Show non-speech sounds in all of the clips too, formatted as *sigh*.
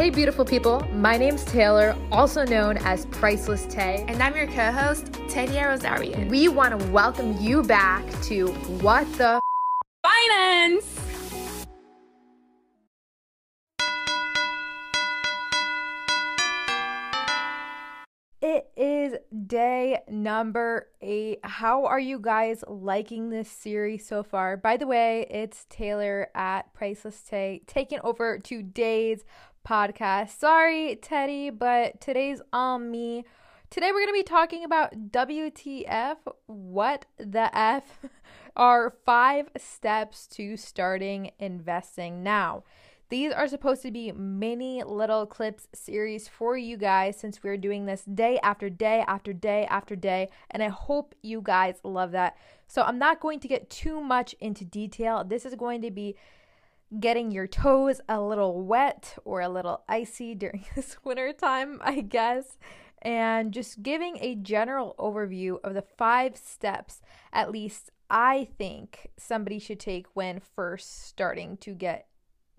Hey, beautiful people. My name's Taylor, also known as Priceless Tay. And I'm your co host, Tadia Rosarian. We want to welcome you back to What the Finance! It is day number eight. How are you guys liking this series so far? By the way, it's Taylor at Priceless Tay taking over today's podcast. Sorry, Teddy, but today's on me. Today we're going to be talking about WTF, what the F *laughs* are five steps to starting investing now. These are supposed to be mini little clips series for you guys since we're doing this day after day after day after day. And I hope you guys love that. So I'm not going to get too much into detail. This is going to be getting your toes a little wet or a little icy *laughs* during this winter time, I guess, and just giving a general overview of the five steps, at least I think somebody should take when first starting to get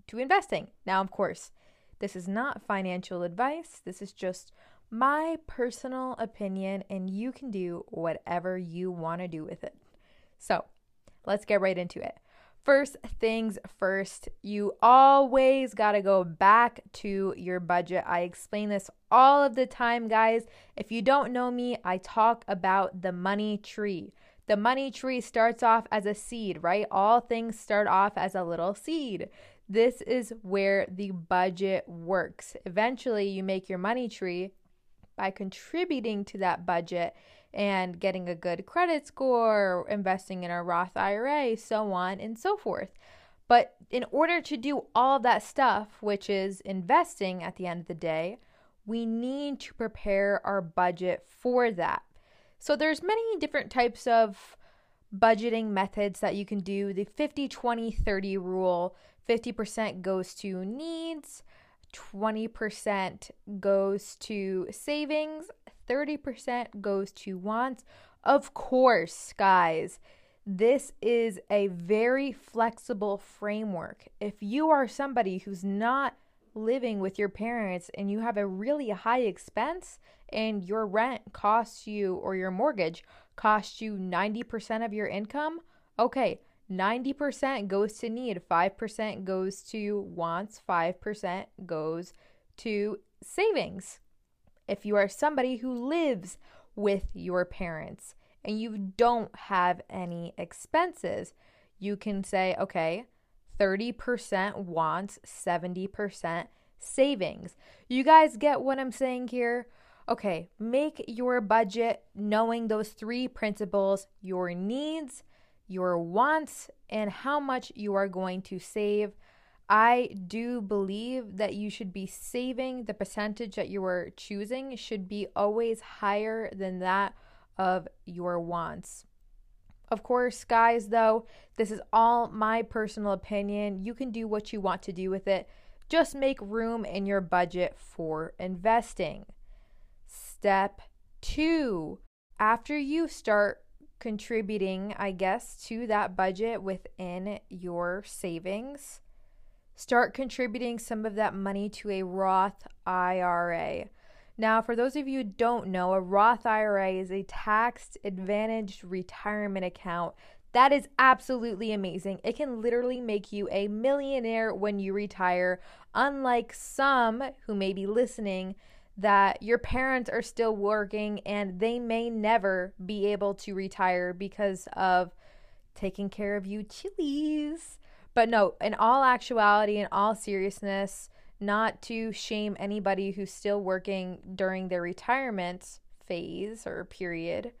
to investing. Now, of course, this is not financial advice, this is just my personal opinion, and you can do whatever you want to do with it. So, let's get right into it. First things first, you always got to go back to your budget. I explain this all of the time, guys. If you don't know me, I talk about the money tree. The money tree starts off as a seed, right? All things start off as a little seed. This is where the budget works. Eventually, you make your money tree by contributing to that budget and getting a good credit score, investing in a Roth IRA, so on and so forth. But in order to do all that stuff, which is investing at the end of the day, we need to prepare our budget for that. So there's many different types of budgeting methods that you can do. The 50 20 30 rule, 50% goes to needs, 20% goes to savings, 30% goes to wants. Of course, guys, this is a very flexible framework. If you are somebody who's not living with your parents and you have a really high expense and your rent costs you or your mortgage costs you 90% of your income, okay, 90% goes to need, 5% goes to wants, 5% goes to savings. If you are somebody who lives with your parents and you don't have any expenses, you can say, okay, 30% wants, 70% savings. You guys get what I'm saying here? Okay, make your budget knowing those three principles your needs, your wants, and how much you are going to save. I do believe that you should be saving the percentage that you are choosing should be always higher than that of your wants. Of course, guys, though, this is all my personal opinion. You can do what you want to do with it. Just make room in your budget for investing. Step two after you start contributing, I guess, to that budget within your savings, start contributing some of that money to a Roth IRA. Now, for those of you who don't know, a Roth IRA is a tax advantaged retirement account that is absolutely amazing. It can literally make you a millionaire when you retire, unlike some who may be listening that your parents are still working and they may never be able to retire because of taking care of you chilies. But no, in all actuality, in all seriousness, not to shame anybody who's still working during their retirement phase or period,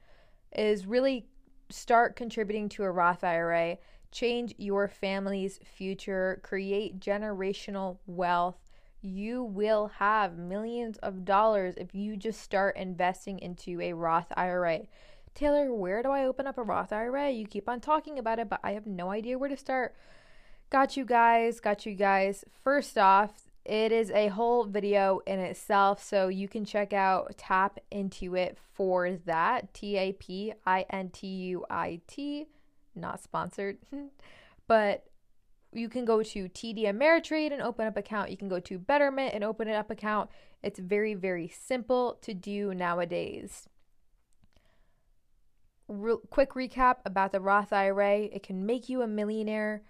is really start contributing to a Roth IRA, change your family's future, create generational wealth you will have millions of dollars if you just start investing into a Roth IRA. Taylor, where do I open up a Roth IRA? You keep on talking about it, but I have no idea where to start. Got you guys, got you guys. First off, it is a whole video in itself, so you can check out Tap Into It for that. T A P I N T U I T, not sponsored. *laughs* but you can go to TD Ameritrade and open up account. You can go to Betterment and open it up account. It's very very simple to do nowadays. Quick recap about the Roth IRA. It can make you a millionaire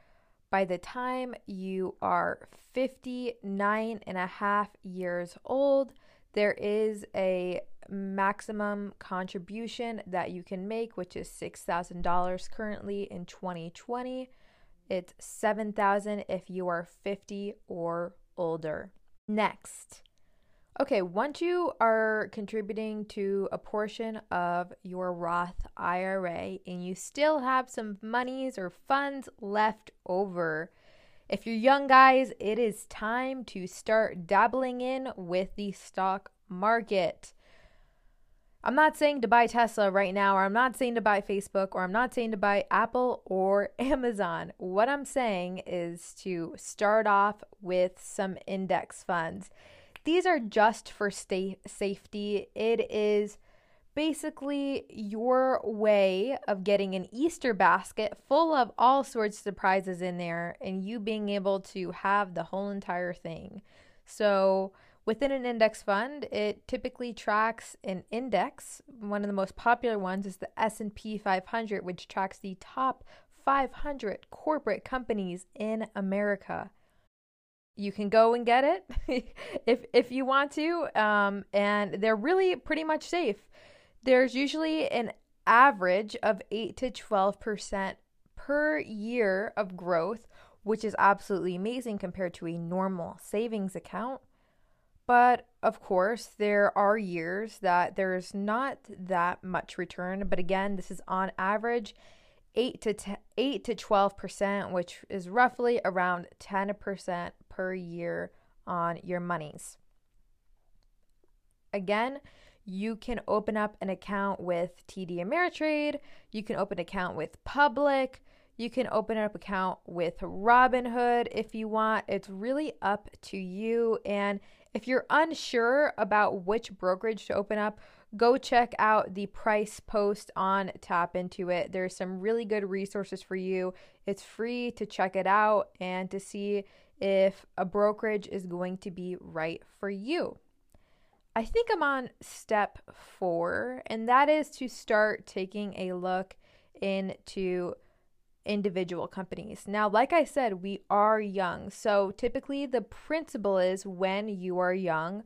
by the time you are 59 and a half years old. There is a maximum contribution that you can make, which is $6,000 currently in 2020. It's 7,000 if you are 50 or older. Next. Okay, once you are contributing to a portion of your Roth IRA and you still have some monies or funds left over, if you're young guys, it is time to start dabbling in with the stock market. I'm not saying to buy Tesla right now, or I'm not saying to buy Facebook, or I'm not saying to buy Apple or *laughs* Amazon. What I'm saying is to start off with some index funds. These are just for sta- safety. It is basically your way of getting an Easter basket full of all sorts of prizes in there and you being able to have the whole entire thing. So, Within an index fund, it typically tracks an index. One of the most popular ones is the S&P 500, which tracks the top 500 corporate companies in America. You can go and get it *laughs* if if you want to, um, and they're really pretty much safe. There's usually an average of eight to twelve percent per year of growth, which is absolutely amazing compared to a normal savings account. But of course, there are years that there's not that much return. But again, this is on average 8 to 10, 8 to 12%, which is roughly around 10% per year on your monies. Again, you can open up an account with TD Ameritrade, you can open an account with Public, you can open up an account with Robinhood if you want. It's really up to you and if you're unsure about which brokerage to open up, go check out the price post on Tap Into It. There's some really good resources for you. It's free to check it out and to see if a brokerage is going to be right for you. I think I'm on step four, and that is to start taking a look into individual companies. Now, like I said, we are young. So typically, the principle is when you are young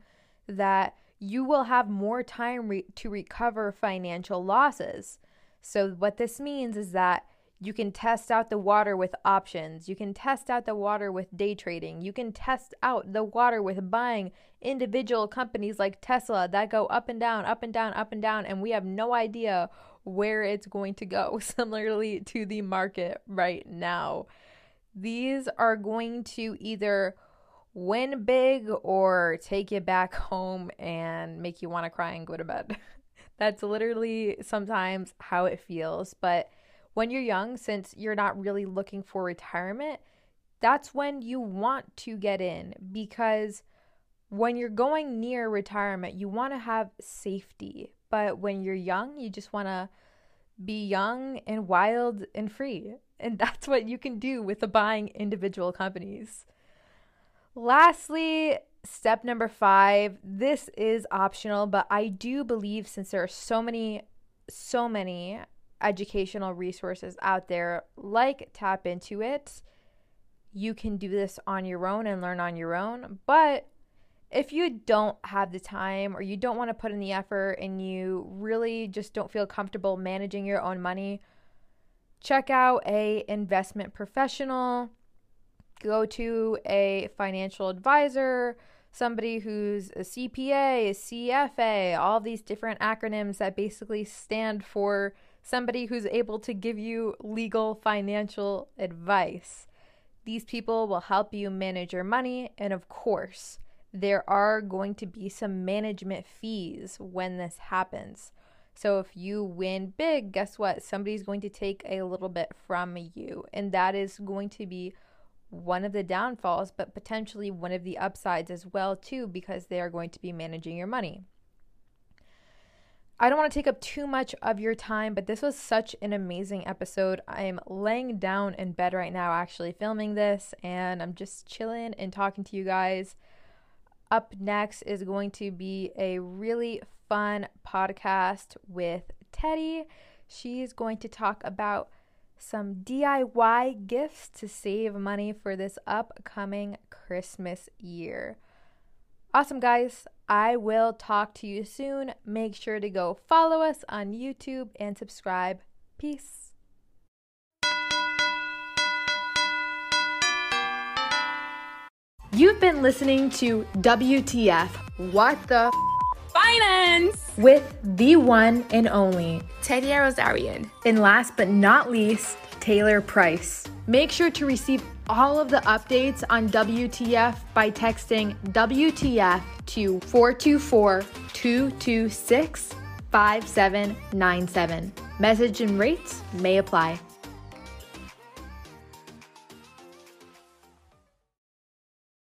that you will have more time re- to recover financial losses. So, what this means is that you can test out the water with options. You can test out the water with day trading. You can test out the water with buying individual companies like Tesla that go up and down, up and down, up and down, and we have no idea where it's going to go, *laughs* similarly to the market right now. These are going to either win big or take you back home and make you want to cry and go to bed. *laughs* That's literally sometimes how it feels. But when you're young, since you're not really looking for retirement, that's when you want to get in because when you're going near retirement, you want to have safety. But when you're young, you just want to be young and wild and free. And *laughs* that's what you can do with the buying individual companies. Lastly, step number five this is optional, but I do believe since there are so many, so many educational resources out there, like Tap Into It, you can do this on your own and learn on your own. But if you don't have the time or you don't want to put in the effort and you really just don't feel comfortable managing your own money, check out a investment professional, go to a financial advisor, somebody who's a CPA, a CFA, all these different acronyms that basically stand for somebody who's able to give you legal financial advice. These people will help you manage your money and of course, there are going to be some management fees when this happens. So if you win big, guess what? Somebody's going to take a little bit from you. And that is going to be one of the downfalls, but potentially one of the upsides as well too because they are going to be managing your money. I don't want to take up too much of your time, but this was such an amazing episode. I'm laying down in bed right now, actually filming this, and I'm just chilling and talking to you guys. Up next is going to be a really fun podcast with Teddy. She's going to talk about some DIY gifts to save money for this upcoming Christmas year. Awesome, guys. I will talk to you soon. Make sure to go follow us on YouTube and subscribe. Peace. You've been listening to WTF What the Finance with the one and only Teddy Rosarian. And last but not least, Taylor Price. Make sure to receive all of the updates on WTF by texting WTF to 424 226 5797. Message and rates may apply.